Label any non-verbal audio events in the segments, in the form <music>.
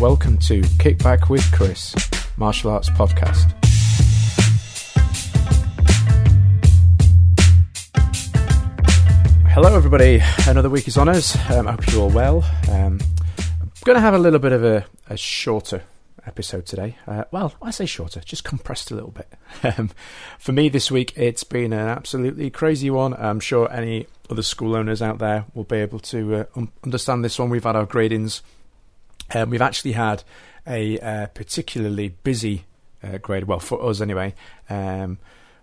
welcome to Kickback with Chris, martial arts podcast. Hello, everybody. Another week is on us. Um, I hope you're all well. Um, I'm going to have a little bit of a, a shorter episode today. Uh, well, I say shorter, just compressed a little bit. <laughs> Um, for me this week, it's been an absolutely crazy one. I'm sure any other school owners out there will be able to uh, um, understand this one. We've had our gradings. Um, we've actually had a uh, particularly busy uh, grade, well, for us anyway. Um,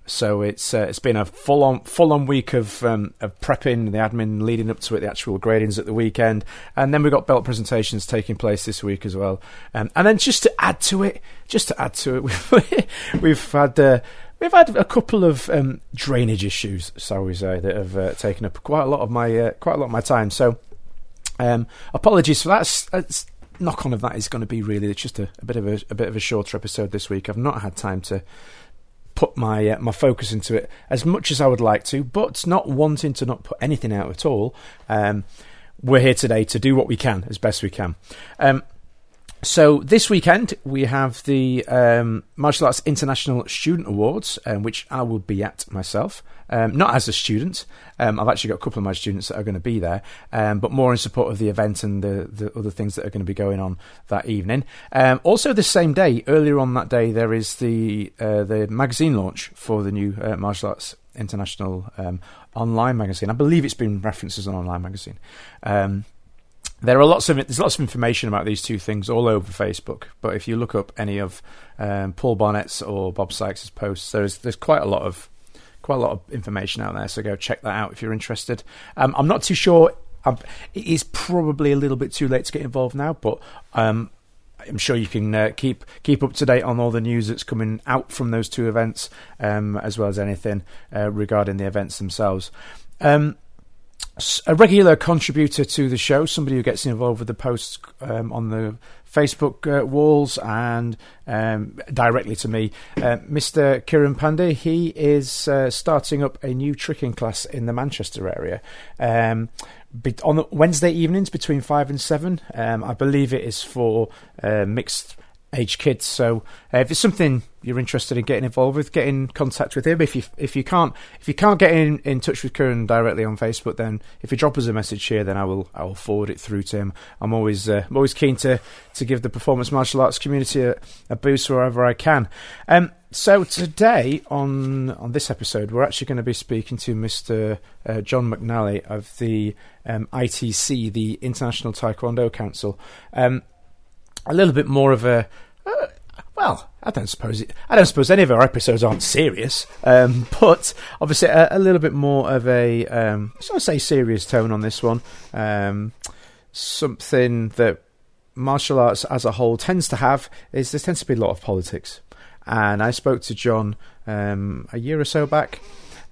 so it's uh, it's been a full on full on week of um, of prepping the admin leading up to it, the actual gradings at the weekend, and then we've got belt presentations taking place this week as well. Um, and then just to add to it, just to add to it, <laughs> we've we've had. Uh, We've had a couple of um, drainage issues, shall we say, that have uh, taken up quite a lot of my uh, quite a lot of my time. So, um, apologies for that. It's, knock on of that is going to be really it's just a, a bit of a, a, bit of a shorter episode this week. I've not had time to put my uh, my focus into it as much as I would like to, but not wanting to not put anything out at all. Um, we're here today to do what we can as best we can. Um, so this weekend we have the um, Martial Arts International Student Awards, um, which I will be at myself. Um, not as a student. Um, I've actually got a couple of my students that are going to be there, um, but more in support of the event and the, the other things that are going to be going on that evening. Um, also, the same day, earlier on that day, there is the uh, the magazine launch for the new uh, Martial Arts International online magazine. I believe it's been referenced as an online magazine. There are lots of there's lots of information about these two things all over Facebook. But if you look up any of um, Paul Barnett's or Bob Sykes' posts, there's there's quite a lot of quite a lot of information out there. So go check that out if you're interested. Um, I'm not too sure. Um, it is probably a little bit too late to get involved now, but um, I'm sure you can uh, keep keep up to date on all the news that's coming out from those two events, um, as well as anything uh, regarding the events themselves. Um, a regular contributor to the show, somebody who gets involved with the posts um, on the Facebook uh, walls and um, directly to me, uh, Mr. Kiran Pandey. He is uh, starting up a new tricking class in the Manchester area. Um, on Wednesday evenings between five and seven, um, I believe it is for uh, mixed age kids. So uh, if it's something you're interested in getting involved with, get in contact with him. If you if you can't if you can't get in, in touch with Kieran directly on Facebook, then if you drop us a message here, then I will I will forward it through to him. I'm always uh, I'm always keen to to give the performance martial arts community a, a boost wherever I can. Um, so today on on this episode, we're actually going to be speaking to Mr. Uh, John McNally of the um, ITC, the International Taekwondo Council. Um, a little bit more of a uh, well, I don't suppose it, I don't suppose any of our episodes aren't serious, um, <laughs> but obviously a, a, little bit more of a um, I say serious tone on this one. Um, something that martial arts as a whole tends to have is there tends to be a lot of politics, and I spoke to John um, a year or so back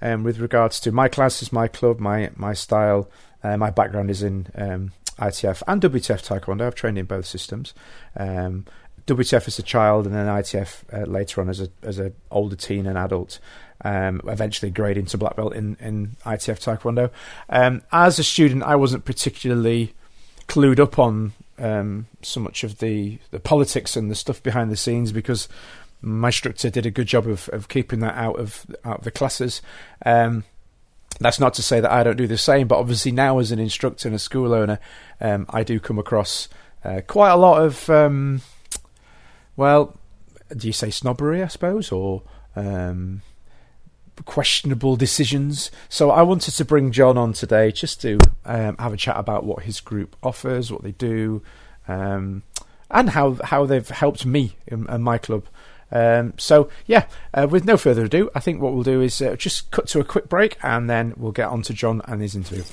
um, with regards to my classes, my club, my my style. Uh, my background is in um, ITF and WTF Taekwondo. I've trained in both systems. Um, WTF as a child, and then ITF uh, later on as a as an older teen and adult. Um, eventually grading to black belt in in ITF Taekwondo. Um, as a student, I wasn't particularly clued up on um, so much of the the politics and the stuff behind the scenes because my instructor did a good job of, of keeping that out of out of the classes. Um, that's not to say that I don't do the same, but obviously now as an instructor and a school owner, um, I do come across uh, quite a lot of, um, well, do you say snobbery, I suppose, or um, questionable decisions? So I wanted to bring John on today just to um, have a chat about what his group offers, what they do, um, and how how they've helped me and my club um, so, yeah, uh, with no further ado, I think what we'll do is uh, just cut to a quick break and then we'll get on to John and his interview.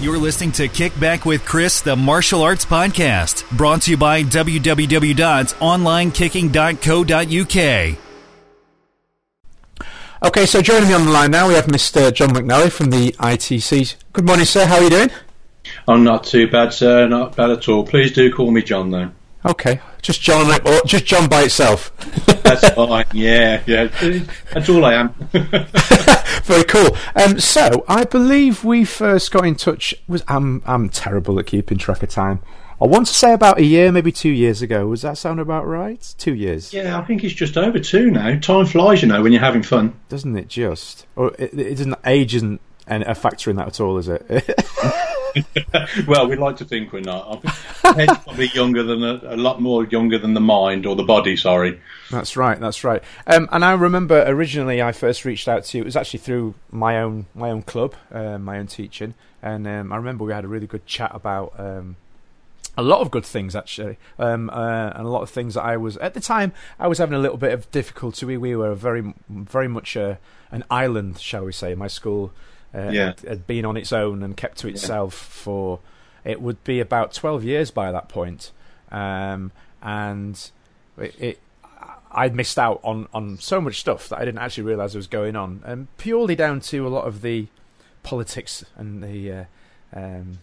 You're listening to Kickback with Chris, the martial arts podcast, brought to you by www.onlinekicking.co.uk. Okay, so joining me on the line now, we have Mr. John McNally from the ITC. Good morning, sir. How are you doing? I'm not too bad, sir. Not bad at all. Please do call me John, though. Okay, just John, or just John by itself. That's fine. Yeah, yeah. That's all I am. <laughs> Very cool. Um, so I believe we first got in touch. Was I'm I'm terrible at keeping track of time. I want to say about a year, maybe two years ago. Does that sound about right? Two years. Yeah, I think it's just over two now. Time flies, you know, when you're having fun. Doesn't it just? Or it, it doesn't age isn't a factor in that at all, is it? <laughs> well, we like to think we're not. Head's probably younger than a, a, lot more younger than the mind or the body. Sorry. That's right. That's right. Um, and I remember originally I first reached out to you. It was actually through my own my own club, uh, my own teaching, and um, I remember we had a really good chat about. Um, a lot of good things actually, um, uh, and a lot of things that I was at the time I was having a little bit of difficulty. We, we were very, very much a, an island, shall we say? In my school uh, yeah. had, had, been on its own and kept to itself yeah. for it would be about 12 years by that point. Um, and it, it, I'd missed out on, on so much stuff that I didn't actually realise was going on, and purely down to a lot of the politics and the uh, um,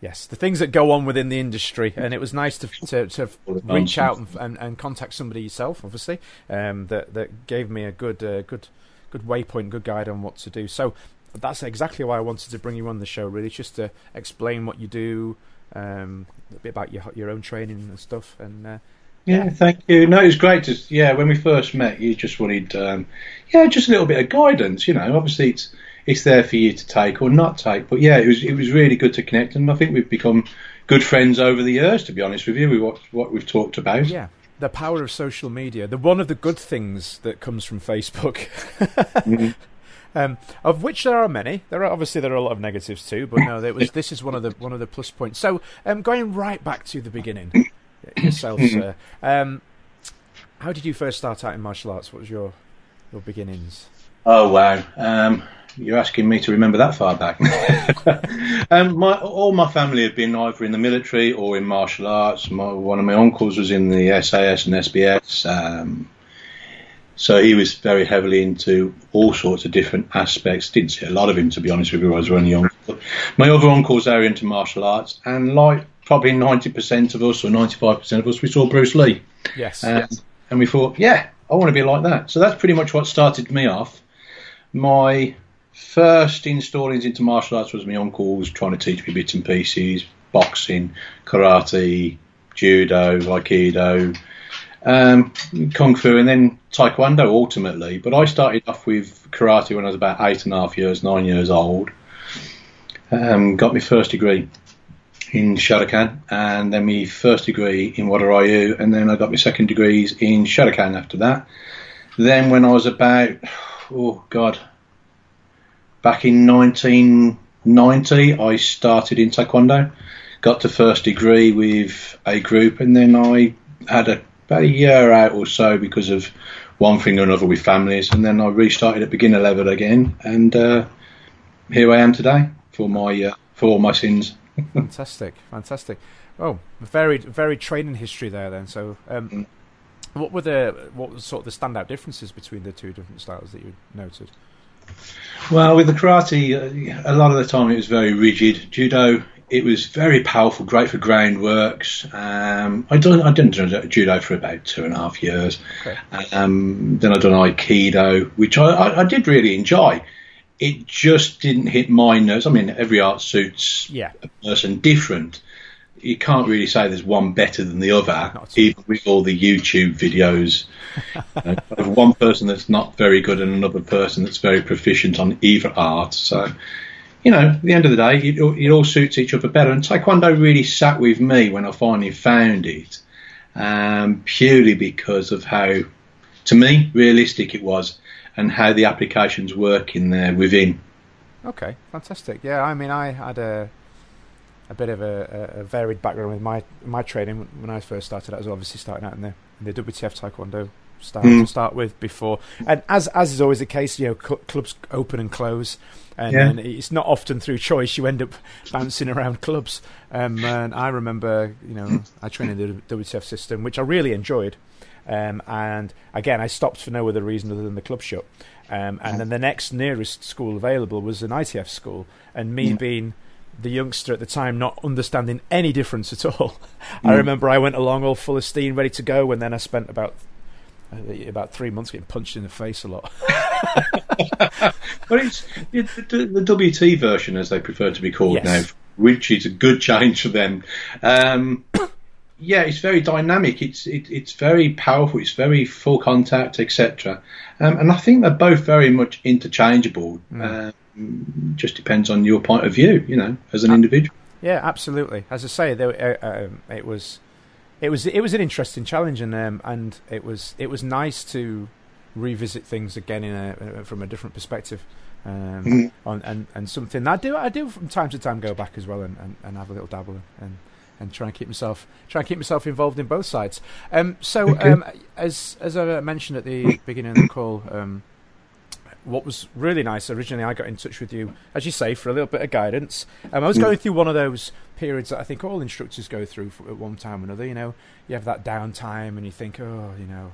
yes, the things that go on within the industry. And it was nice to to, to reach out and, and, and, contact somebody yourself, obviously, um, that that gave me a good uh, good good waypoint, good guide on what to do. So that's exactly why I wanted to bring you on the show. Really, just to explain what you do, um, a bit about your your own training and stuff, and. Uh, yeah, thank you. No, it was great to. Yeah, when we first met, you just wanted, um, yeah, just a little bit of guidance. You know, obviously it's it's there for you to take or not take, but yeah, it was it was really good to connect, and I think we've become good friends over the years. To be honest with you, with what what we've talked about. Yeah, the power of social media. The one of the good things that comes from Facebook. mm-hmm. <laughs> Um, of which there are many. There are obviously there are a lot of negatives too, but no, was, this is one of the one of the plus points. So, um, going right back to the beginning, yourself, sir. Um, how did you first start out in martial arts? What was your your beginnings? Oh wow, um, you're asking me to remember that far back. <laughs> um, my, all my family have been either in the military or in martial arts. My, one of my uncles was in the SAS and SBS. So he was very heavily into all sorts of different aspects. Didn't see a lot of him, to be honest with you, I was really young. My other uncles are into martial arts, and like probably 90% of us or 95% of us, we saw Bruce Lee. Yes, um, yes. And we thought, yeah, I want to be like that. So that's pretty much what started me off. My first installings into martial arts was my uncle was trying to teach me bits and pieces, boxing, karate, judo, aikido, um, kung fu, and then taekwondo ultimately. But I started off with karate when I was about eight and a half years, nine years old. Um, got my first degree in Shotokan, and then my first degree in Wado Ryu, and then I got my second degrees in Shotokan after that. Then when I was about, oh God, back in 1990, I started in Taekwondo. Got to first degree with a group, and then I had a about a year out or so because of one thing or another with families, and then I restarted at beginner level again, and uh, here I am today for my uh, for all my sins. <laughs> fantastic, fantastic. Oh, very very training history there then. So, um, mm. what were the what were sort of the standout differences between the two different styles that you noted? Well, with the karate, uh, a lot of the time it was very rigid. Judo it was very powerful, great for groundworks. Um, I done I did judo for about two and a half years. Okay. Um, then I done aikido, which I, I, I, did really enjoy. It just didn't hit my nerves. I mean, every art suits yeah. a person different. You can't really say there's one better than the other, even with all the YouTube videos. <laughs> you know, one person that's not very good and another person that's very proficient on either art. So you know, at the end of the day, it, it, all suits each other better. And Taekwondo really sat with me when I finally found it, um, purely because of how, to me, realistic it was and how the applications work in there within. Okay, fantastic. Yeah, I mean, I had a a bit of a, a varied background with my my training when I first started. I was obviously starting out in the in the WTF Taekwondo style mm. to start with before, and as as is always the case, you know, cl- clubs open and close and, yeah. and, it's not often through choice you end up <laughs> bouncing around clubs. Um, and I remember, you know, I trained in the WTF system, which I really enjoyed. Um, and again, I stopped for no other reason other than the club shut. Um, and then the next nearest school available was an ITF school, and me being the youngster at the time not understanding any difference at all. <laughs> I remember I went along all full of steam, ready to go, and then I spent about about three months getting punched in the face a lot. <laughs> But it's the, the, the WT version, as they prefer to be called Yes. now, which is a good change for them. Um, <coughs> yeah, it's very dynamic. It's it, it's very powerful. It's very full contact, etc. Um, and I think they're both very much interchangeable. Um, just depends on your point of view, you know, as an individual. Yeah, absolutely. As I say, there, uh, um, it was, it was, it was an interesting challenge, and um, and it was, it was nice to revisit things again in a, uh, from a different perspective, um, Mhm. on, and and something I do, I do from time to time go back as well and, and, and have a little dabble and and try and keep myself try and keep myself involved in both sides. Um, so Okay. um, as as I mentioned at the beginning of the call. Um, what was really nice originally i got in touch with you as you say for a little bit of guidance um, i was Mm. going through one of those periods that i think all instructors go through at one time or another you know you have that downtime and you think oh you know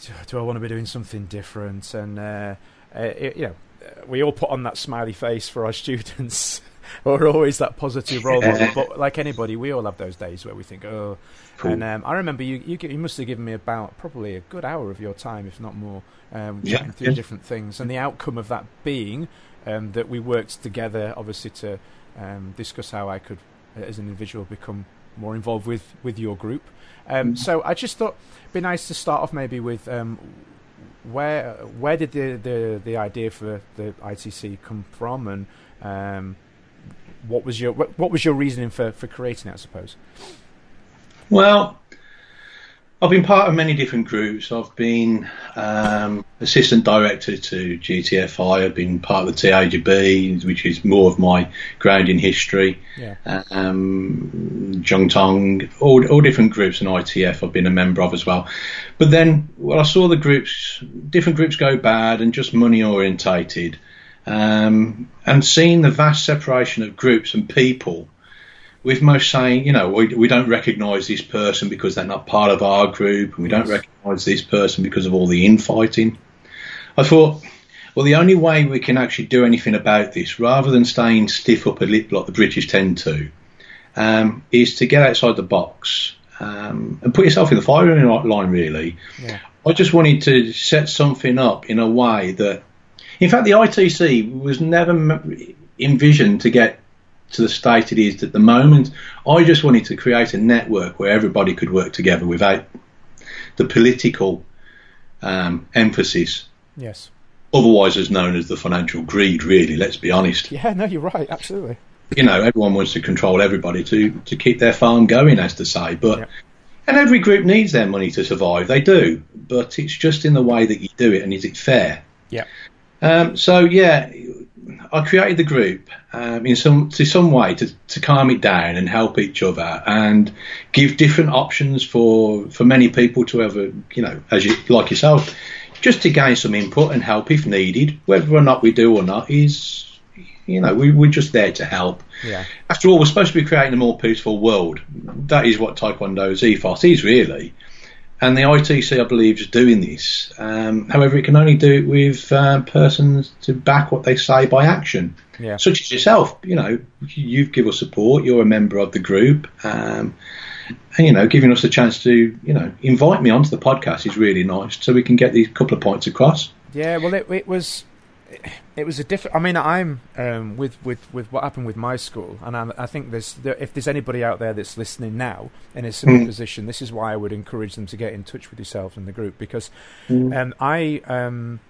do, do i want to be doing something different and uh, uh, it, you know uh, we all put on that smiley face for our <laughs> students We're always that positive role model <laughs> but like anybody we all have those days where we think oh Cool. and um, I remember you, you you must have given me about probably a good hour of your time, if not more, um, Yeah, chatting through yeah. different things. And the outcome of that being um, that we worked together, obviously, to um, discuss how I could, uh, as an individual, become more involved with, with your group. Um, Mm. So I just thought it'd be nice to start off maybe with um, where where did the, the, the idea for the ITC come from, and um, what was your what, what was your reasoning for, for creating it? I suppose. Well, I've been part of many different groups. I've been um, assistant director to GTFI. I've been part of the TAGB, which is more of my ground in history. Yeah. Um, Tong, all, all different groups, and ITF I've been a member of as well. But then, well, I saw the groups, different groups go bad and just money orientated. Um, and seeing the vast separation of groups and people with most saying, you know, we, we don't recognise this person because they're not part of our group, and we don't recognise this person because of all the infighting. I thought, well, the only way we can actually do anything about this, rather than staying stiff upper lip like the British tend to, um, is to get outside the box um, and put yourself in the firing line, really. Yeah. I just wanted to set something up in a way that, in fact, the ITC was never envisioned to get to the state it is at the moment. I just wanted to create a network where everybody could work together without the political um, emphasis, Yes. otherwise as known as the financial greed. Really, let's be honest. Yeah. No, you're right. Absolutely. You know, everyone wants to control everybody to to keep their farm going, as to say, but. Yeah. And every group needs their money to survive. They do, but it's just in the way that you do it, and is it fair? Yeah. Um, so yeah, I created the group um, in some to some way to, to calm it down and help each other and give different options for for many people to have a you know as you like yourself, just to gain some input and help if needed. Whether or not we do or not is you know we, we're just there to help. Yeah. After all, we're supposed to be creating a more peaceful world. That is what Taekwondo's ethos is, really. And the ITC, I believe, is doing this. Um, however, it can only do it with uh, persons to back what they say by action, Yeah. such as yourself. You know, you've given us support. You're a member of the group, um, and you know, giving us a chance to, you know, invite me onto the podcast is really nice, so we can get these couple of points across. Yeah, well, it, it was it was a different. I mean, I'm um, with with with what happened with my school, and I, I think there's there, if there's anybody out there that's listening now in a similar Mm. position, this is why I would encourage them to get in touch with yourself and the group because Mm. um, I um,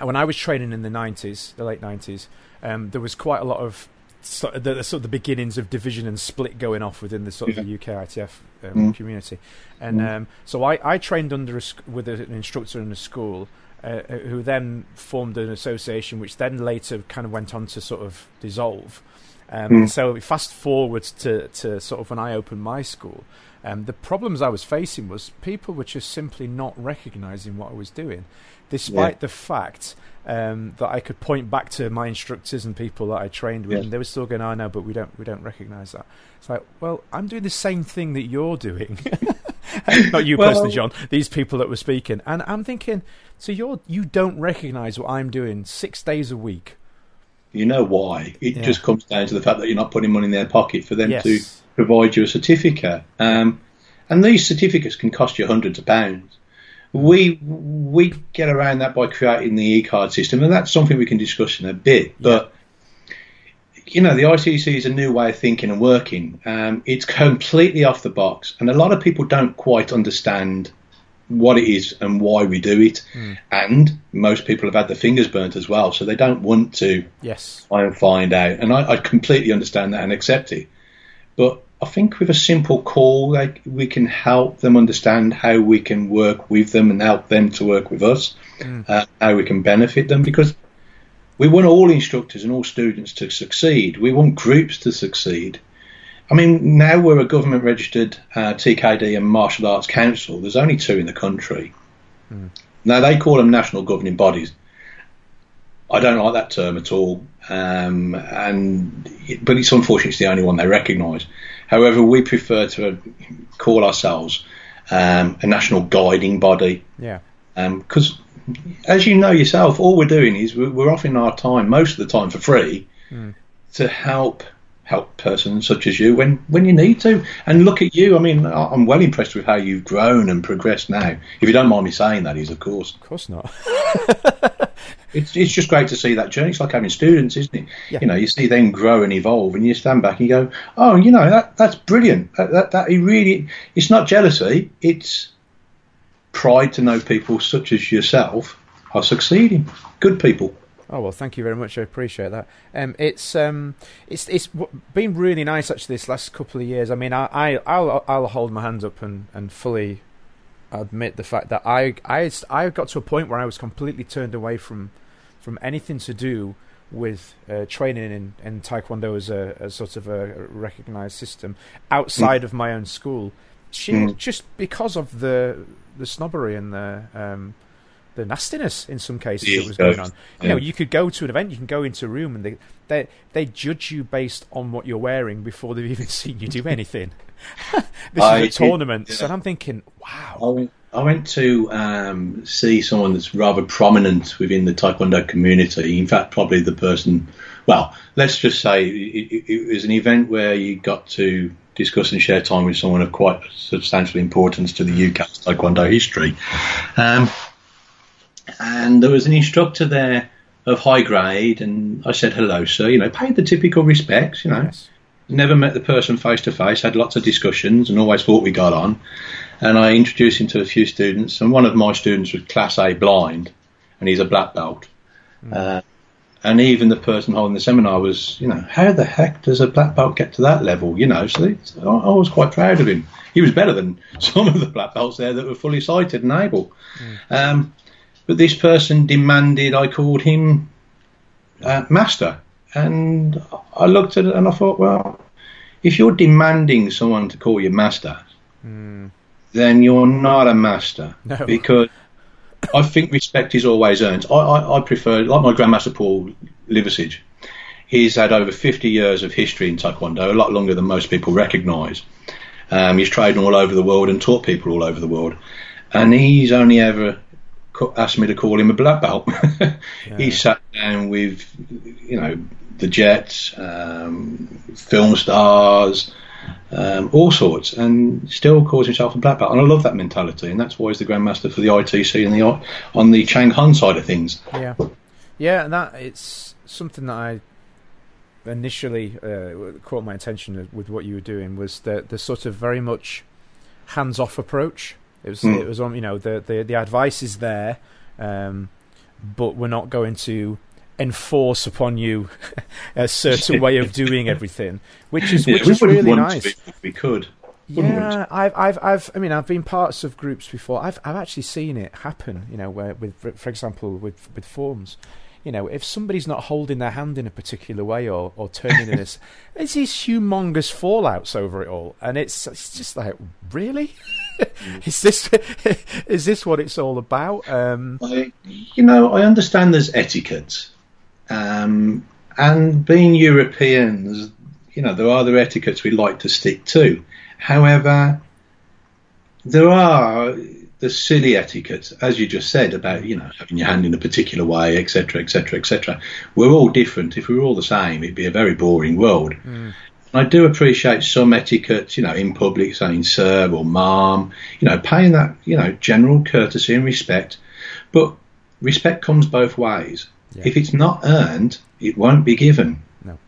when I was training in the '90s, the late '90s, um, there was quite a lot of sort of the, sort of the beginnings of division and split going off within the sort of the UK ITF um, Mm. community, and Mm. um, so I, I trained under a, with an instructor in a school uh, who then formed an association, which then later kind of went on to sort of dissolve. Um, Mm. So fast forward to, to sort of when I opened my school, um, the problems I was facing was people were just simply not recognising what I was doing, despite Yeah. the fact um, that I could point back to my instructors and people that I trained with, Yes. and they were still going, "I know, but we don't we don't recognise that." It's like, well, I'm doing the same thing that you're doing. <laughs> <laughs> Not you Well- personally, John. These people that were speaking, and I'm thinking, so you're you don't recognise what I'm doing six days a week, You know why? It Yeah. just comes down to the fact that you're not putting money in their pocket for them Yes. to provide you a certificate. Um, and these certificates can cost you hundreds of pounds. We we get around that by creating the e-card system, and that's something we can discuss in a bit. But you know, the ITC is a new way of thinking and working. Um, it's completely off the box, and a lot of people don't quite understand what it is and why we do it. And most people have had their fingers burnt as well, so they don't want to Yes. try and find out. And I, I completely understand that and accept it. But I think with a simple call, like we can help them understand how we can work with them and help them to work with us, uh, how we can benefit them because we want all instructors and all students to succeed. We want groups to succeed. I mean, now we're a government registered uh, TKD and martial arts council. There's only two in the country. Now they call them national governing bodies. I don't like that term at all, um, and but it's unfortunate it's the only one they recognise. However, we prefer to call ourselves um, a national guiding body Yeah. because, as you know yourself, all we're doing is we're, offering our time most of the time for free hmm. to help help persons such as you when when you need to. And look at you. I mean, I'm well impressed with how you've grown and progressed now. If you don't mind me saying that, is of course. Of course not. <laughs> It's it's just great to see that journey. It's like having students, isn't it? Yeah. You know, you see them grow and evolve, and you stand back and you go, "Oh, you know, that that's brilliant. That that, that it really, it's not jealousy. It's pride to know people such as yourself are succeeding. Good people. Oh well, thank you very much. I appreciate that. Um, it's um, it's it's been really nice actually this last couple of years. I mean, I, I I'll I'll hold my hands up and, and fully admit the fact that I I I got to a point where I was completely turned away from from anything to do with uh, training in, in Taekwondo as a, as sort of a recognized system outside of my own school. She Mm. just because of the the snobbery and the um, the nastiness in some cases that was going on. You know, you could go to an event, you can go into a room, and they they they judge you based on what you're wearing before they've <laughs> even seen you do anything. <laughs> this I- is a tournament, yeah. and I'm thinking, I wow, went, I went to um, see someone that's rather prominent within the Taekwondo community. In fact, probably the person. Well, let's just say it, it, it was an event where you got to discuss and share time with someone of quite substantial importance to the UK Taekwondo history. Um, and there was an instructor there of high grade, and I said hello, sir. You know, paid the typical respects. You know, yes, never met the person face to face, had lots of discussions, and always thought we got on. And I introduced him to a few students, and one of my students was Class A blind, and he's a black belt. Uh, and even the person holding the seminar was, you know, how the heck does a black belt get to that level? You know, so I, I was quite proud of him. He was better than <laughs> some of the black belts there that were fully sighted and able. Um, but this person demanded I called him uh, master, and I looked at it and I thought, well, if you're demanding someone to call you master, then you're not a master No. because I think respect is always earned. I, I, I prefer, like my Grandmaster Paul Liversidge, he's had over 50 years of history in Taekwondo, a lot longer than most people recognise. Um, he's trained all over the world and taught people all over the world, and he's only ever asked me to call him a black belt. <laughs> He sat down with, you know, the Jets, um, film stars, um, all sorts, and still calls himself a black belt. And I love that mentality, and that's why he's the grandmaster for the ITC and the on the Chang Hon side of things. yeah, yeah, and that it's something that I initially uh, caught my attention with what you were doing was the the sort of very much hands off approach. It was Mm. it was on you know the the the advice is there, um, but we're not going to enforce upon you a certain way of doing <laughs> everything, which is Yeah, which we is really nice. if we could. Yeah, I've, I've, I've, I mean, I've been parts of groups before. I've, I've actually seen it happen. You know, where with, for for example, with with forms. You know, if somebody's not holding their hand in a particular way or, or turning in <laughs> this, there's these humongous fallouts over it all, and it's it's just like, really, <laughs> is this is this what it's all about? Um, I, you know, I understand there's etiquette, um, and being Europeans, you know, there are other etiquettes we like to stick to. However, there are the silly etiquettes, as you just said about you know having your hand in a particular way, etc., etc., etc. We're all different. If we were all the same, it'd be a very boring world. Mm. I do appreciate some etiquette, you know, in public, saying sir or ma'am, you know, paying that, you know, general courtesy and respect. But respect comes both ways. Yeah. If it's not earned, it won't be given. No.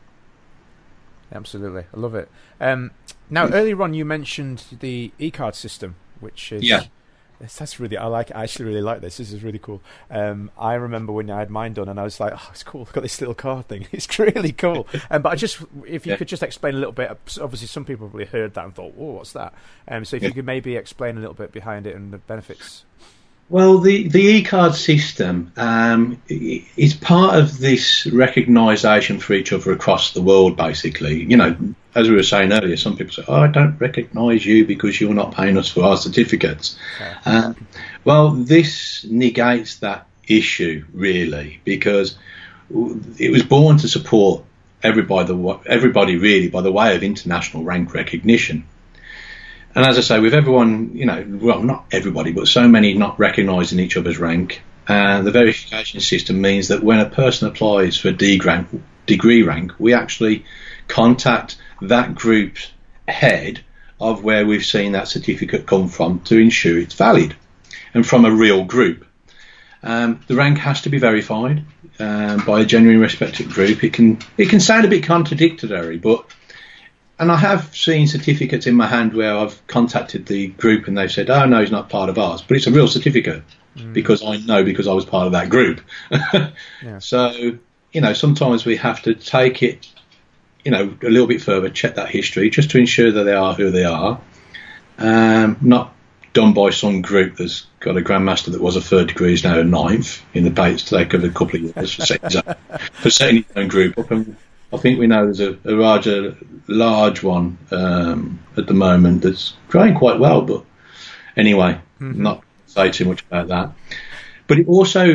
Absolutely. I love it. Um, now, earlier on, you mentioned the e card system, which is. Yeah that's really I like. I actually really like this. This is really cool. Um, I remember when I had mine done, and I was like, "Oh, it's cool. I've got this little card thing. <laughs> It's really cool." <laughs> Um, but I just, if you yeah. could just explain a little bit. Obviously, some people probably heard that and thought, "Oh, what's that?" Um, so if yeah. you could maybe explain a little bit behind it and the benefits. Well, the, the e-card system um, is part of this recognition for each other across the world, basically. You know, as we were saying earlier, some people say, oh, I don't recognise you because you're not paying us for our certificates. Okay. Um, well, this negates that issue, really, because it was born to support everybody, everybody really, by the way of international rank recognition. And as I say, with everyone, you know, well, not everybody, but so many not recognising each other's rank, uh, the verification system means that when a person applies for D rank, degree rank, we actually contact that group's head of where we've seen that certificate come from to ensure it's valid and from a real group. Um, the rank has to be verified um, by a genuine respected group. It can it can sound a bit contradictory, but and I have seen certificates in my hand where I've contacted the group and they've said, "Oh no, he's not part of ours," but it's a real certificate mm. because I know because I was part of that group. <laughs> yeah. So you know, sometimes we have to take it, you know, a little bit further, check that history just to ensure that they are who they are, um, not done by some group that's got a grandmaster that was a third degree is now a ninth in the Bates take over a couple of years for setting his own, <laughs> for setting his own group up and I think we know there's a, a larger, large one um, at the moment that's growing quite well. But anyway, mm-hmm. not say too much about that. But it also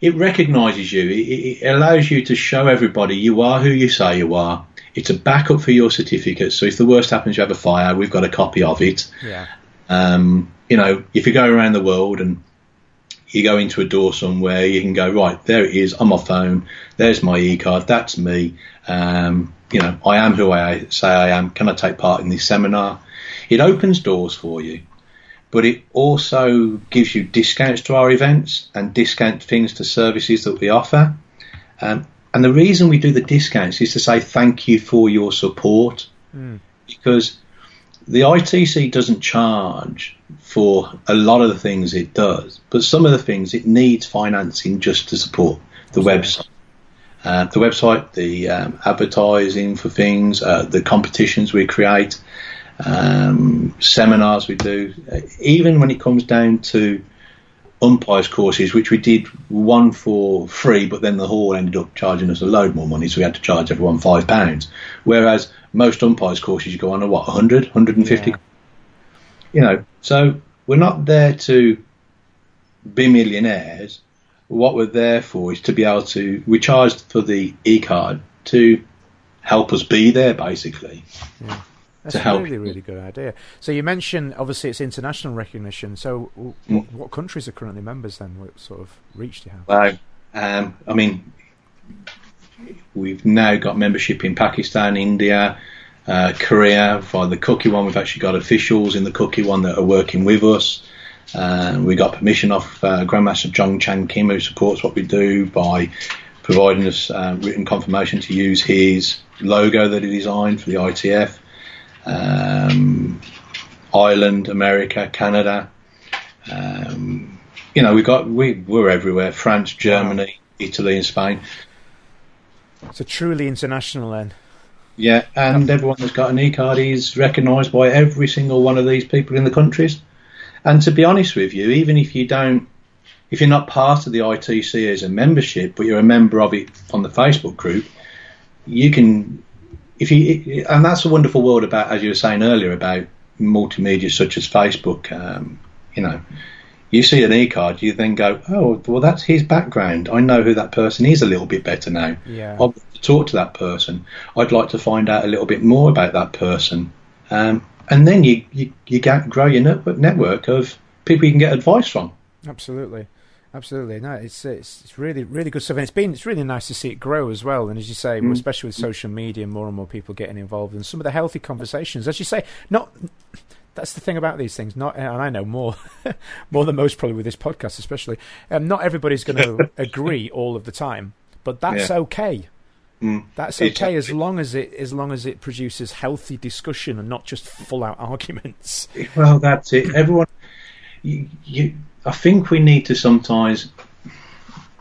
it recognises you. It, it allows you to show everybody you are who you say you are. It's a backup for your certificate. So if the worst happens, you have a fire, we've got a copy of it. Yeah. Um, you know, if you go around the world and you go into a door somewhere, you can go right there. It is on my phone. There's my e-card. That's me. Um, you know, I am who I say I am. Can I take part in this seminar? It opens doors for you, but it also gives you discounts to our events and discount things to services that we offer. Um, and the reason we do the discounts is to say thank you for your support, mm. because the ITC doesn't charge for a lot of the things it does, but some of the things it needs financing just to support the website. Uh, the website, the um, advertising for things, uh, the competitions we create, um, seminars we do, uh, even when it comes down to umpires courses, which we did one for free, but then the hall ended up charging us a load more money, so we had to charge everyone five pounds. Whereas most umpires courses you go on are what 100, 150. Yeah. You know, so we're not there to be millionaires. What we're there for is to be able to. We charged for the e card to help us be there, basically. Yeah. That's a really, really good idea. So you mentioned obviously it's international recognition. So mm. what, what, countries are currently members then? What sort of reach do you have? Well, um, I mean, we've now got membership in Pakistan, India, uh, Korea. For the Kukkiwon, we've actually got officials in the Kukkiwon that are working with us. Uh, we got permission off uh, Grandmaster Jong Chan Kim, who supports what we do by providing us uh, written confirmation to use his logo that he designed for the ITF. Um, Ireland, America, Canada. Um, you know, we got we we're everywhere: France, Germany. Italy, and Spain. So truly international then. Yeah, and everyone that's got an e card is recognised by every single one of these people in the countries. And to be honest with you, even if you don't, if you're not part of the ITC as a membership, but you're a member of it on the Facebook group, you can, if you, and that's a wonderful world about, as you were saying earlier, about multimedia such as Facebook. Um, you know, you see an e-card, you then go, oh, well, that's his background. I know who that person is a little bit better now. Yeah. I'd like to talk to that person. I'd like to find out a little bit more about that person. Um, and then you, you, you grow your network of people you can get advice from. Absolutely. Absolutely, no, it's, it's it's really really good stuff, and it's been it's really nice to see it grow as well. And as you say, mm. especially with social media, more and more people getting involved, and some of the healthy conversations, as you say, not that's the thing about these things. Not, and I know more, <laughs> more than most probably with this podcast, especially. Um, not everybody's going <laughs> to agree all of the time, but that's yeah. okay. Mm. That's okay as long as it as long as it produces healthy discussion and not just full out <laughs> arguments. Well, that's it. Everyone, you, you I think we need to sometimes.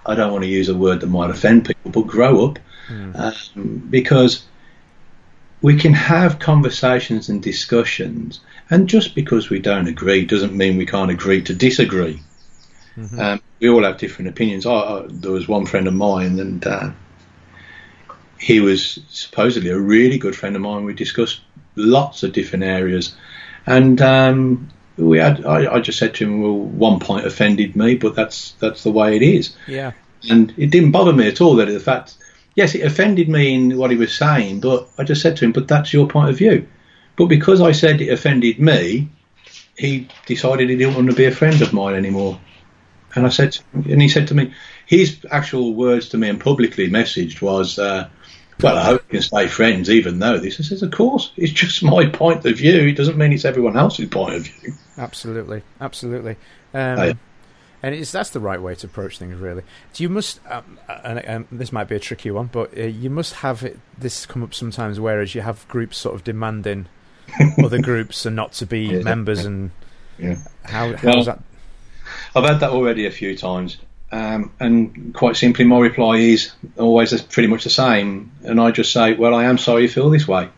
I don't want to use a word that might offend people, but grow up, mm. um, because we can have conversations and discussions, and just because we don't agree doesn't mean we can't agree to disagree. Mm-hmm. Um, we all have different opinions. I, I, there was one friend of mine, and uh, he was supposedly a really good friend of mine. We discussed lots of different areas, and um, we had. I, I, just said to him, "Well, one point offended me, but that's that's the way it is." Yeah. And it didn't bother me at all that the fact. Yes, it offended me in what he was saying, but I just said to him, "But that's your point of view." But because I said it offended me, he decided he didn't want to be a friend of mine anymore. And I said, and he said to me, his actual words to me and publicly messaged was, uh, well, I hope we can stay friends even though this. I says, of course, it's just <laughs> my point of view. It doesn't mean it's everyone else's point of view. Absolutely, absolutely. Um, and it's that's the right way to approach things, really. You must, um, and um, this might be a tricky one, but uh, you must have it, this come up sometimes. Whereas you have groups sort of demanding <laughs> other groups and not to be yeah. members, and yeah. how how's well, that? I've had that already a few times. Um, and quite simply, my reply is always pretty much the same. And I just say, well, I am sorry you feel this way.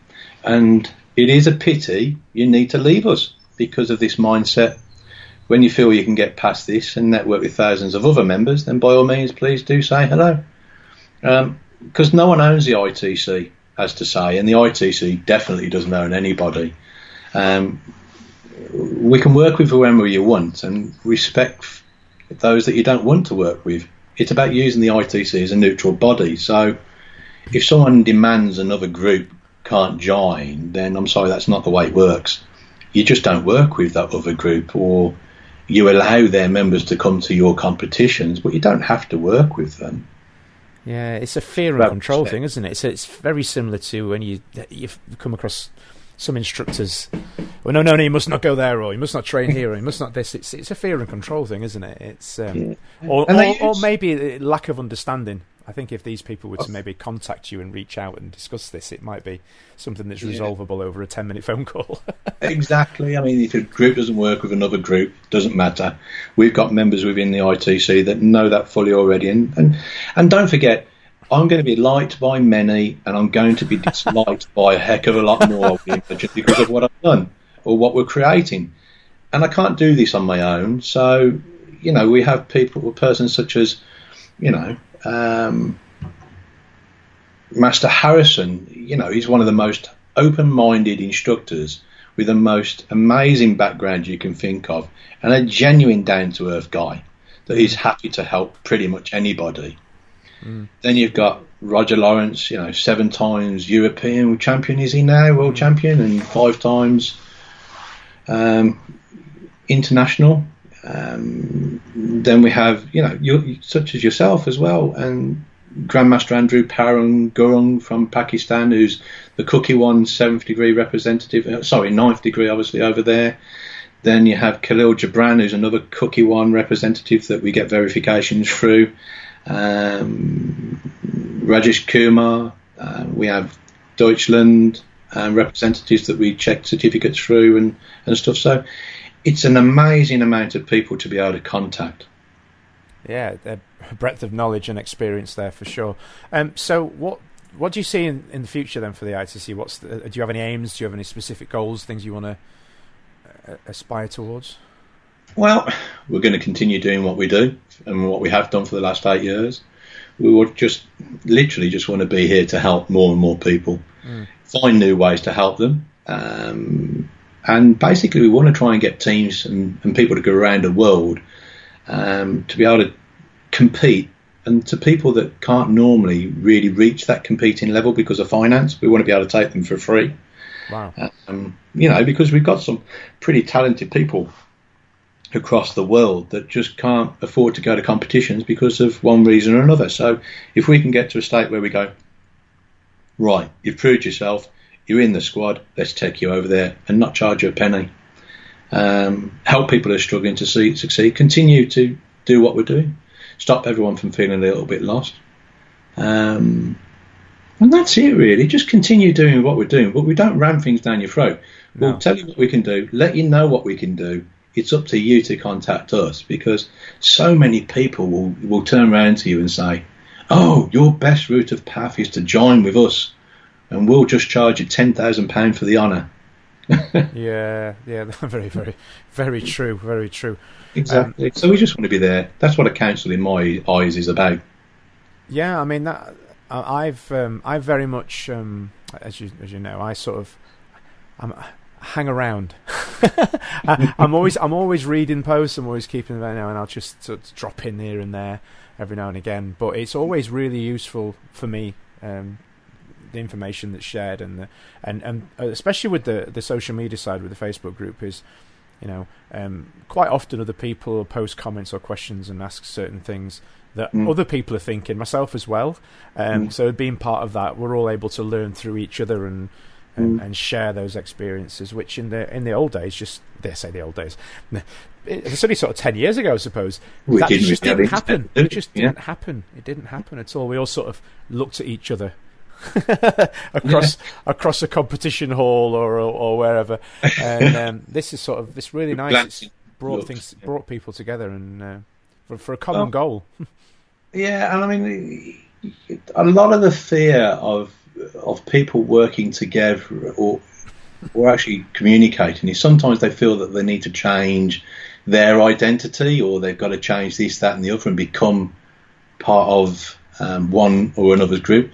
And it is a pity you need to leave us because of this mindset. When you feel you can get past this and network with thousands of other members, then by all means, please do say hello. Because um, no one owns the ITC, as to say, and the ITC definitely doesn't own anybody. Um, we can work with whoever you want and respect those that you don't want to work with. It's about using the ITC as a neutral body. So if someone demands another group can't join, then I'm sorry, that's not the way it works. You just don't work with that other group, or you allow their members to come to your competitions, but you don't have to work with them. Yeah, it's a fear and control thing, isn't it? It's, it's very similar to when you you come across some instructors, well, no, no, no, you must not go there, or you must not train here, or you must not this. It's it's a fear and control thing, isn't it? It's um, yeah. or, or, or, maybe lack of understanding. I think if these people were to maybe contact you and reach out and discuss this, it might be something that's resolvable yeah. over a ten-minute phone call. <laughs> exactly. I mean, if a group doesn't work with another group, doesn't matter. We've got members within the ITC that know that fully already, and and, and don't forget I'm going to be liked by many, and I'm going to be disliked by a heck of a lot more because of what I've done or what we're creating. And I can't do this on my own. So, you know, we have people, persons such as, you know, um, Master Harrison. You know, he's one of the most open-minded instructors with the most amazing background you can think of, and a genuine down-to-earth guy that is happy to help pretty much anybody. Mm. Then you've got Roger Lawrence, you know, seven times European champion is he now, world champion, and five times um, international. Um, then we have, you know, you, such as yourself as well, and Grandmaster Andrew Parang Gurung from Pakistan, who's the Kukkiwon seventh degree representative, uh, sorry, ninth degree, obviously, over there. Then you have Khalil Gibran, who's another Kukkiwon representative that we get verifications through um, Rajesh Kumar. Uh, we have Deutschland uh, representatives that we check certificates through and, and stuff. So it's an amazing amount of people to be able to contact. Yeah, a breadth of knowledge and experience there for sure. Um, so what what do you see in, in the future then for the ITC? What's the, do you have any aims? Do you have any specific goals, things you want to uh, aspire towards? Well, we're going to continue doing what we do and what we have done for the last eight years. We would just literally just want to be here to help more and more people, mm. find new ways to help them. Um, and basically, we want to try and get teams and, and people to go around the world um, to be able to compete. And to people that can't normally really reach that competing level because of finance, we want to be able to take them for free. Wow. Um, you know, because we've got some pretty talented people across the world that just can't afford to go to competitions because of one reason or another. So if we can get to a state where we go, right, you've proved yourself, you're in the squad, let's take you over there and not charge you a penny. Um, help people who are struggling to see, succeed. Continue to do what we're doing. Stop everyone from feeling a little bit lost. Um, and that's it, really. Just continue doing what we're doing, but we don't ram things down your throat. We'll tell you what we can do, let you know what we can do. It's up to you to contact us because so many people will, will turn around to you and say, Oh, your best route of path is to join with us, and we'll just charge you £10,000 for the honour. <laughs> yeah, yeah, <laughs> very, very, very true, very true. Exactly. Um, so we just want to be there. That's what a council, in my eyes, is about. Yeah, I mean that. I've um, I very much, um, as you as you know, I sort of I'm, hang around. <laughs> I, am always I'm always reading posts. I'm always keeping them now, and I'll just sort of drop in here and there every now and again. But it's always really useful for me. Um, the information that's shared and the, and and uh, especially with the the social media side with the Facebook group is you know um, quite often other people post comments or questions and ask certain things that mm. other people are thinking myself as well um, mm. so being part of that we're all able to learn through each other and and, mm. and, share those experiences, which in the in the old days, just they say the old days, <laughs> it's only sort of ten years ago, I suppose. We that didn't just didn't happen. It, it just didn't happen. It didn't happen at all. We all sort of looked at each other <laughs> across yeah. across a competition hall or or, or wherever, and <laughs> um, this is sort of this really nice. It's brought looks, things yeah. brought people together and uh, for for a common goal. <laughs> yeah, and I mean, a lot of the fear of of people working together or or actually communicating is sometimes they feel that they need to change their identity or they've got to change this, that, and the other and become part of um, one or another's group.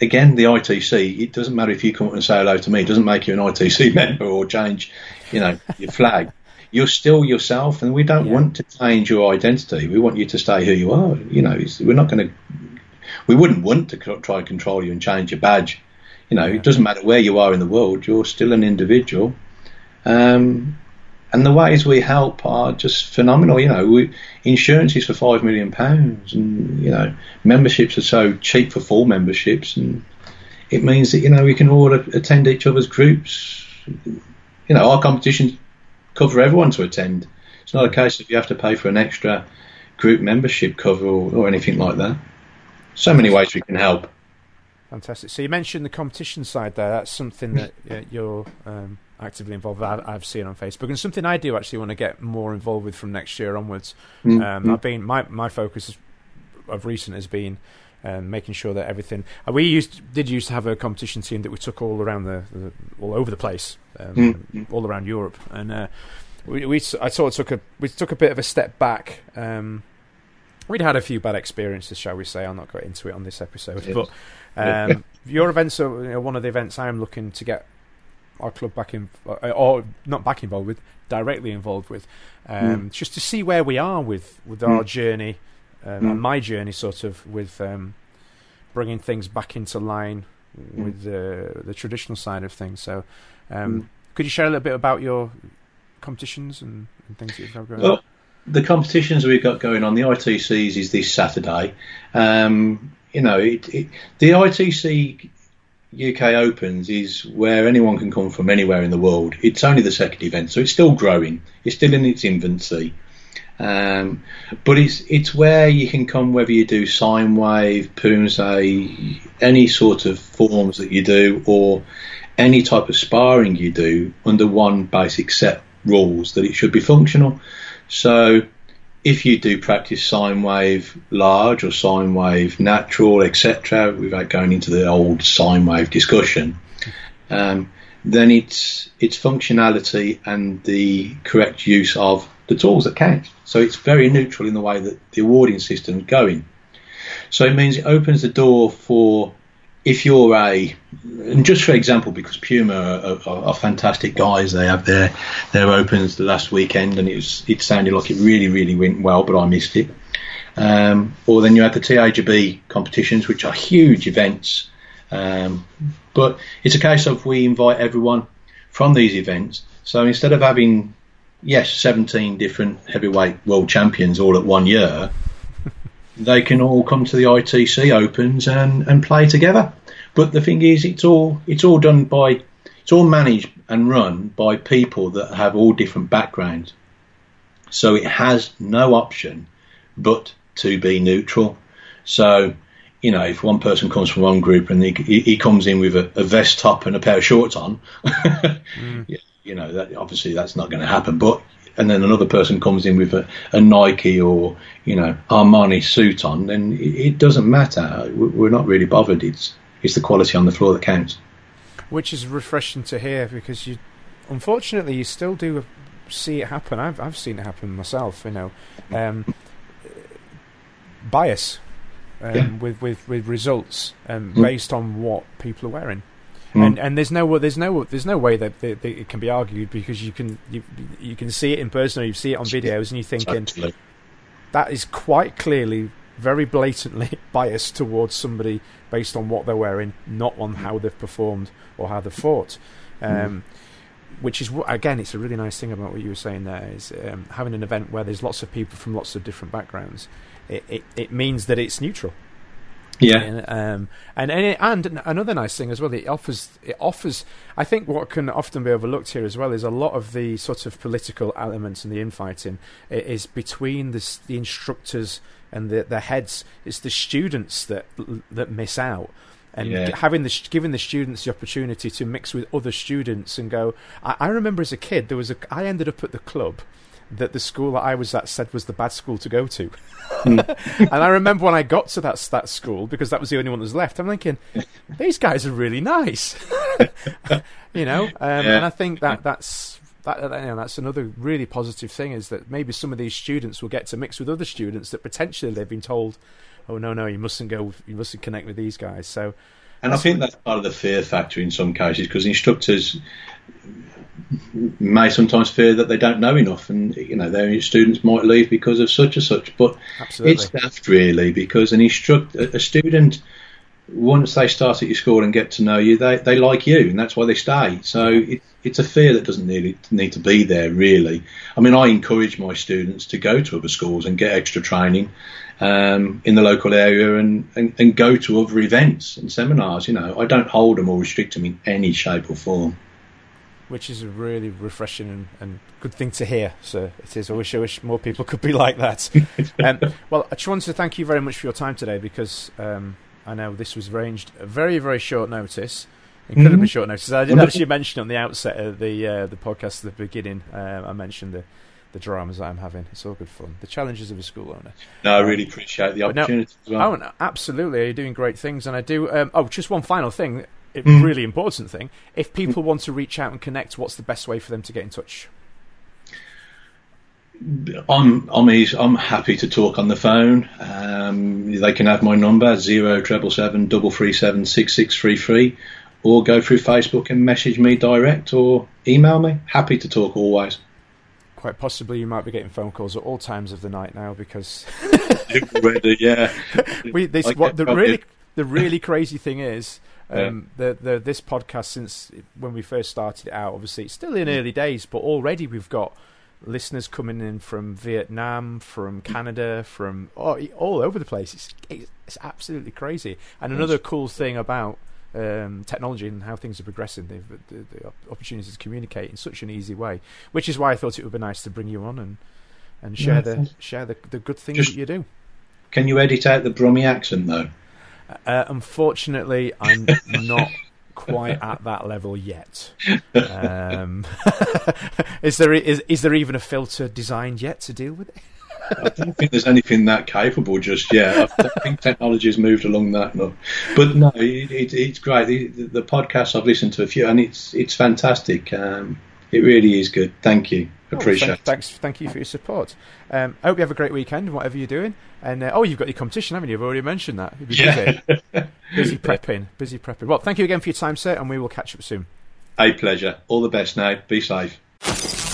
Again, the ITC, it doesn't matter if you come up and say hello to me, it doesn't make you an ITC <laughs> member or change, you know, your flag. You're still yourself, and we don't yeah. want to change your identity. We want you to stay who you are. You know, we're not going to we wouldn't want to try and control you and change your badge. You know, yeah. it doesn't matter where you are in the world, you're still an individual. Um, and the ways we help are just phenomenal. You know, we, insurance is for five million pounds, and you know, memberships are so cheap for full memberships, and it means that you know we can all attend each other's groups. You know, our competitions cover everyone to attend. It's not a case of you have to pay for an extra group membership cover or, or anything like that so many ways we can help. Fantastic. So you mentioned the competition side there. That's something that <laughs> you're um, actively involved with. I've seen on Facebook, and something I do actually want to get more involved with from next year onwards. Mm-hmm. Um, I've been my my focus of recent has been um, making sure that everything. Uh, we used did used to have a competition team that we took all around the, the all over the place, um, mm-hmm. all around Europe, and uh, we, we I sort of took a we took a bit of a step back. Um, we'd had a few bad experiences, shall we say? I'll not go into it on this episode, yes. but um, your events are you know, one of the events I'm looking to get our club back in, uh, or not back involved with, directly involved with, um, mm. just to see where we are with with our mm. journey um, mm. and my journey, sort of with um, bringing things back into line mm. with the the traditional side of things. So, um, mm. could you share a little bit about your competitions and, and things that you've got going well, on? the competitions we've got going on, the ITCs is this Saturday. Um, you know, it, it, the ITC UK Opens is where anyone can come from anywhere in the world. It's only the second event, so it's still growing. It's still in its infancy. Um, but it's it's where you can come whether you do sine wave, Poomsae, any sort of forms that you do, or any type of sparring you do under one basic set rules that it should be functional. So if you do practice sine wave large or sine wave natural, etc., without going into the old sine wave discussion, um, then it's it's functionality and the correct use of the tools that count. So it's very neutral in the way that the awarding system is going. So it means it opens the door for if you're a, and just for example, because Puma are, are, are, fantastic guys, they have their their opens the last weekend, and it was it sounded like it really really went well, but I missed it. Um, or then you have the TAGB competitions, which are huge events. Um, but it's a case of we invite everyone from these events. So instead of having yes, 17 different heavyweight world champions all at one year, they can all come to the ITC Opens and, and play together. But the thing is, it's all it's all done by it's all managed and run by people that have all different backgrounds. So it has no option but to be neutral. So, you know, if one person comes from one group and he, he comes in with a, a, vest top and a pair of shorts on, <laughs> mm. you know, that obviously that's not going to happen. But and then another person comes in with a, a, Nike or you know Armani suit on, then it, it doesn't matter. We're not really bothered. It's it's the quality on the floor that counts. Which is refreshing to hear because you, unfortunately, you still do see it happen. I've I've seen it happen myself. You know, um, bias um, yeah. with, with with results um, mm. based on what people are wearing. Mm. And and there's no there's no there's no way that, that, that, it can be argued because you can you you can see it in person or you see it on videos and you're thinking that is quite clearly very blatantly <laughs> biased towards somebody based on what they're wearing, not on how they've performed or how they've fought. Um, mm which is again, it's a really nice thing about what you were saying there is um, having an event where there's lots of people from lots of different backgrounds. It it, it means that it's neutral. Yeah, and um, and and, it, and, another nice thing as well, it offers it offers. I think what can often be overlooked here as well is a lot of the sort of political elements and the infighting is between the the instructors and the the heads. It's the students that that miss out and yeah. having the giving the students the opportunity to mix with other students and go. I, I remember as a kid there was a I ended up at the club that the school that I was at said was the bad school to go to. Mm. <laughs> and I remember when I got to that that school because that was the only one that was left. I'm thinking, these guys are really nice, <laughs> you know. Um, yeah. And I think that that's that, you know, that's another really positive thing is that maybe some of these students will get to mix with other students that potentially they've been told oh no no you mustn't go you mustn't connect with these guys so and I think that's part of the fear factor in some cases because instructors may sometimes fear that they don't know enough, and you know their students might leave because of such and such. But Absolutely. it's daft really because an instructor, a student, once they start at your school and get to know you, they they like you, and that's why they stay. So mm-hmm. it, it's a fear that doesn't need need to be there really. I mean, I encourage my students to go to other schools and get extra training um, in the local area and, and, and go to other events and seminars. You know, I don't hold them or restrict them in any shape or form which is a really refreshing and, and, good thing to hear. So it is. I wish I wish more people <laughs> could be like that. um, <laughs> well, I just wanted to thank you very much for your time today because um, I know this was arranged a very very short notice, incredibly mm-hmm. short notice. I didn't actually mention on the outset of the uh, the podcast at the beginning. Uh, I mentioned the the dramas that I'm having. It's all good fun. The challenges of a school owner. No, I really appreciate the opportunity now, well. Oh, absolutely. You're doing great things. And I do. Um, oh, just one final thing. A mm. really important thing. If people want to reach out and connect, what's the best way for them to get in touch? I'm I'm easy, I'm happy to talk on the phone. Um, they can have my number zero treble seven double three seven six six three three, or go through Facebook and message me direct or email me. Happy to talk always quite possibly you might be getting phone calls at all times of the night now because <laughs> already, yeah. <laughs> we this what the really the really crazy thing is <laughs> um, yeah. the the this podcast since when we first started it out, obviously it's still in early days, but already we've got listeners coming in from Vietnam, from Canada, from oh, all over the place. It's it's absolutely crazy. And another cool thing about um, technology and how things are progressing, the, the, the, opportunities to communicate in such an easy way, which is why I thought it would be nice to bring you on and and share yeah, the share the, the good things Just, that you do. Can you edit out the Brummy accent though? Uh, unfortunately, I'm <laughs> not quite at that level yet. Um, <laughs> is there is is there even a filter designed yet to deal with it? I don't think there's anything that capable just yet. I think technology has moved along that enough. But no, it, it, it's great. The, the, podcast I've listened to a few, and it's it's fantastic. Um, it really is good. Thank you. Appreciate. Oh, thank, thanks. Thank you for your support. Um, I hope you have a great weekend, whatever you're doing. And uh, oh, you've got your competition, haven't you? I've already mentioned that. yeah. busy. <laughs> busy prepping. Busy prepping. Well, thank you again for your time, sir, and we will catch up soon. A pleasure. All the best now. Be safe.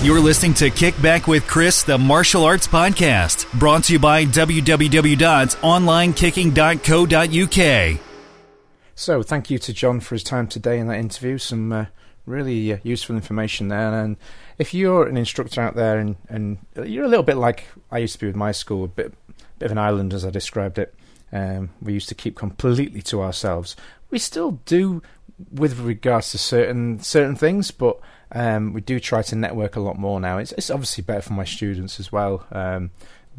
You're listening to Kickback with Chris, the martial arts podcast, brought to you by www.onlinekicking.co.uk. So, thank you to John for his time today in that interview. Some uh, really uh, useful information there. And if you're an instructor out there and, and you're a little bit like I used to be with my school, a bit, bit of an island as I described it, um, we used to keep completely to ourselves. We still do with regards to certain certain things, but um, we do try to network a lot more now. It's, it's obviously better for my students as well um,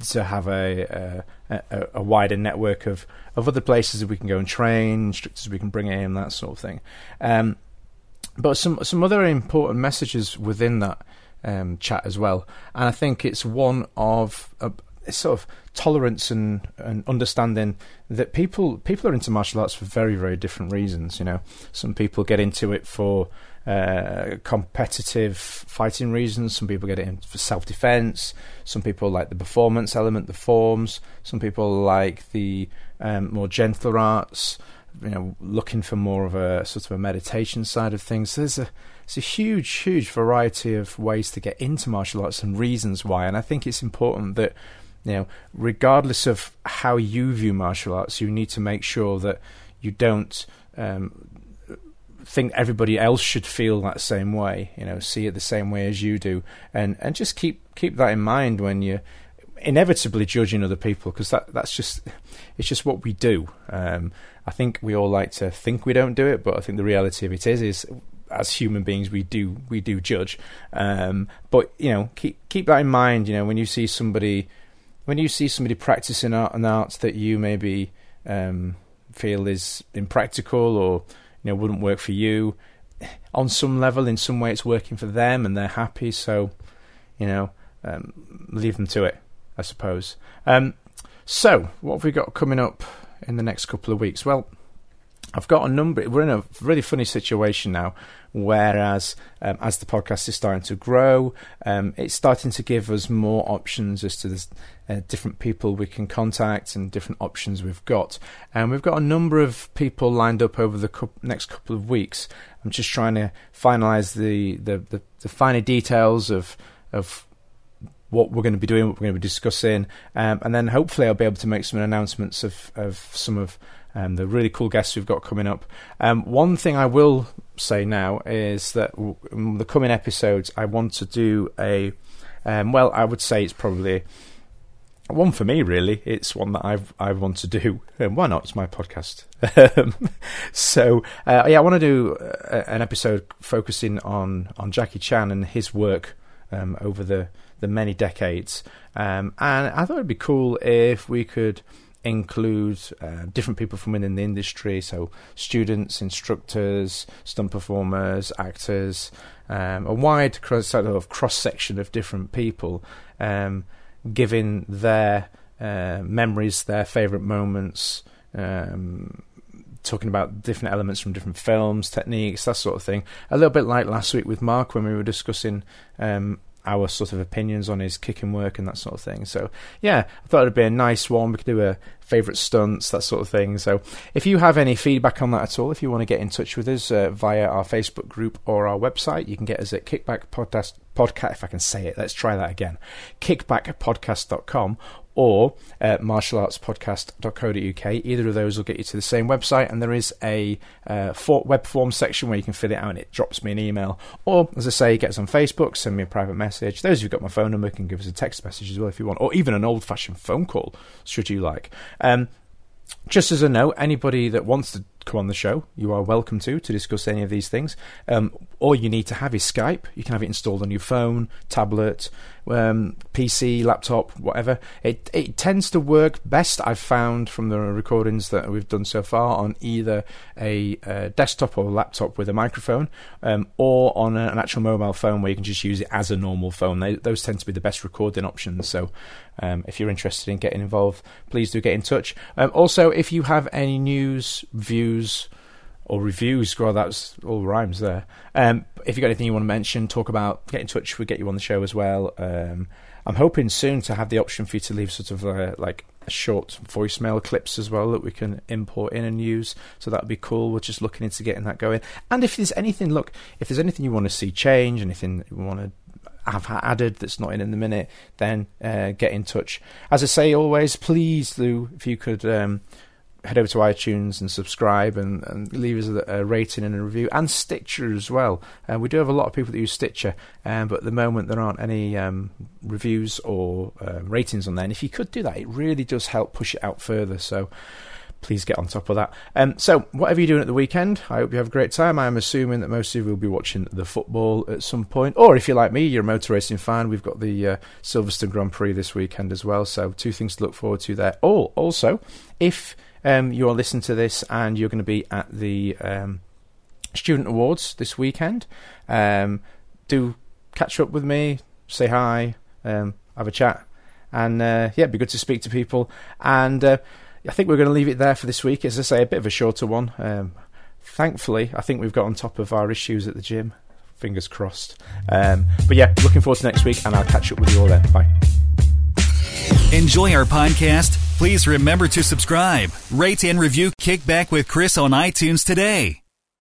to have a, a, a, wider network of, of other places that we can go and train, instructors we can bring in, that sort of thing. Um, but some some other important messages within that um, chat as well, and I think it's one of sort of tolerance and, and understanding that people people are into martial arts for very very different reasons. You know, some people get into it for uh, competitive fighting reasons. Some people get it in for self defense. Some people like the performance element, the forms. Some people like the um, more gentler arts. You know, looking for more of a sort of a meditation side of things. So there's a it's a huge, huge variety of ways to get into martial arts and reasons why. And I think it's important that you know, regardless of how you view martial arts, you need to make sure that you don't um, think everybody else should feel that same way. You know, see it the same way as you do, and and just keep keep that in mind when you're inevitably judging other people because that that's just it's just what we do. Um, I think we all like to think we don't do it, but I think the reality of it is is as human beings we do we do judge. Um, but you know, keep keep that in mind. You know, when you see somebody when you see somebody practicing art and art that you maybe um, feel is impractical or you know wouldn't work for you, on some level, in some way, it's working for them and they're happy. So, you know, um, leave them to it, I suppose. Um, so, what have we got coming up in the next couple of weeks? Well, I've got a number. We're in a really funny situation now Whereas um, as the podcast is starting to grow, um, it's starting to give us more options as to the uh, different people we can contact and different options we've got. And we've got a number of people lined up over the co- next couple of weeks. I'm just trying to finalise the, the, the, the finer details of of what we're going to be doing, what we're going to be discussing, um, and then hopefully I'll be able to make some announcements of, of some of um, the really cool guests we've got coming up. Um, one thing I will say now is that w- the coming episodes, I want to do a, um, well, I would say it's probably one for me, really. It's one that I've I want to do. <laughs> Um, why not? It's my podcast. <laughs> So uh, yeah, I want to do uh, an episode focusing on on Jackie Chan and his work um, over the the many decades. Um, and I thought it'd be cool if we could include uh, different people from within the industry, so students, instructors, stunt performers, actors, um, a wide cross, sort of cross section of different people, um, giving their uh, memories, their favourite moments. Um, talking about different elements from different films, techniques, that sort of thing. A little bit like last week with Mark when we were discussing um, our sort of opinions on his kicking work and that sort of thing. So yeah, I thought it'd be a nice one. We could do a favourite stunts, that sort of thing. So if you have any feedback on that at all, if you want to get in touch with us uh, via our Facebook group or our website, you can get us at Kickback Podcast. Podcast, if I can say it, let's try that again. Kickbackpodcast.com or uh, martialartspodcast.co.uk. Either of those will get you to the same website, and there is a uh, for- web form section where you can fill it out and it drops me an email. Or, as I say, get us on Facebook, send me a private message. Those who've got my phone number can give us a text message as well if you want, or even an old fashioned phone call, should you like. Um, just as a note, anybody that wants to come on the show, you are welcome to to discuss any of these things. Um, all you need to have is Skype. You can have it installed on your phone, tablet, um, PC, laptop, whatever. It it tends to work best. I've found from the recordings that we've done so far on either a, a desktop or laptop with a microphone, um, or on a, an actual mobile phone where you can just use it as a normal phone. They, those tend to be the best recording options. So um, if you're interested in getting involved, please do get in touch. Um, also, if you have any news, views, or reviews, God, that's all rhymes there. Um, if you've got anything you want to mention, talk about, get in touch, we'll get you on the show as well. Um, I'm hoping soon to have the option for you to leave sort of uh, like short voicemail clips as well that we can import in and use. So that would be cool. We're just looking into getting that going. And if there's anything, look, if there's anything you want to see change, anything you want to have added that's not in in the minute, then uh, get in touch. As I say always, please do if you could um, head over to iTunes and subscribe and, and leave us a, a, rating and a review and Stitcher as well. Uh, we do have a lot of people that use Stitcher, um, but at the moment there aren't any um, reviews or uh, ratings on there. And if you could do that, it really does help push it out further. So please get on top of that. Um, so, whatever you're doing at the weekend, I hope you have a great time. I'm assuming that most of you will be watching the football at some point, or if you're like me, you're a motor racing fan. We've got the uh, Silverstone Grand Prix this weekend as well, so two things to look forward to there. Oh, also, if um, you're listening to this and you're going to be at the um, Student Awards this weekend, um, do catch up with me, say hi, um, have a chat, and uh, yeah, it'd be good to speak to people and. Uh, I think we're going to leave it there for this week. As I say, a bit of a shorter one. Um, thankfully, I think we've got on top of our issues at the gym. Fingers crossed. Um, but yeah, looking forward to next week, and I'll catch up with you all then. Bye. Enjoy our podcast? Please remember to subscribe, rate, and review Kickback with Chris on iTunes today.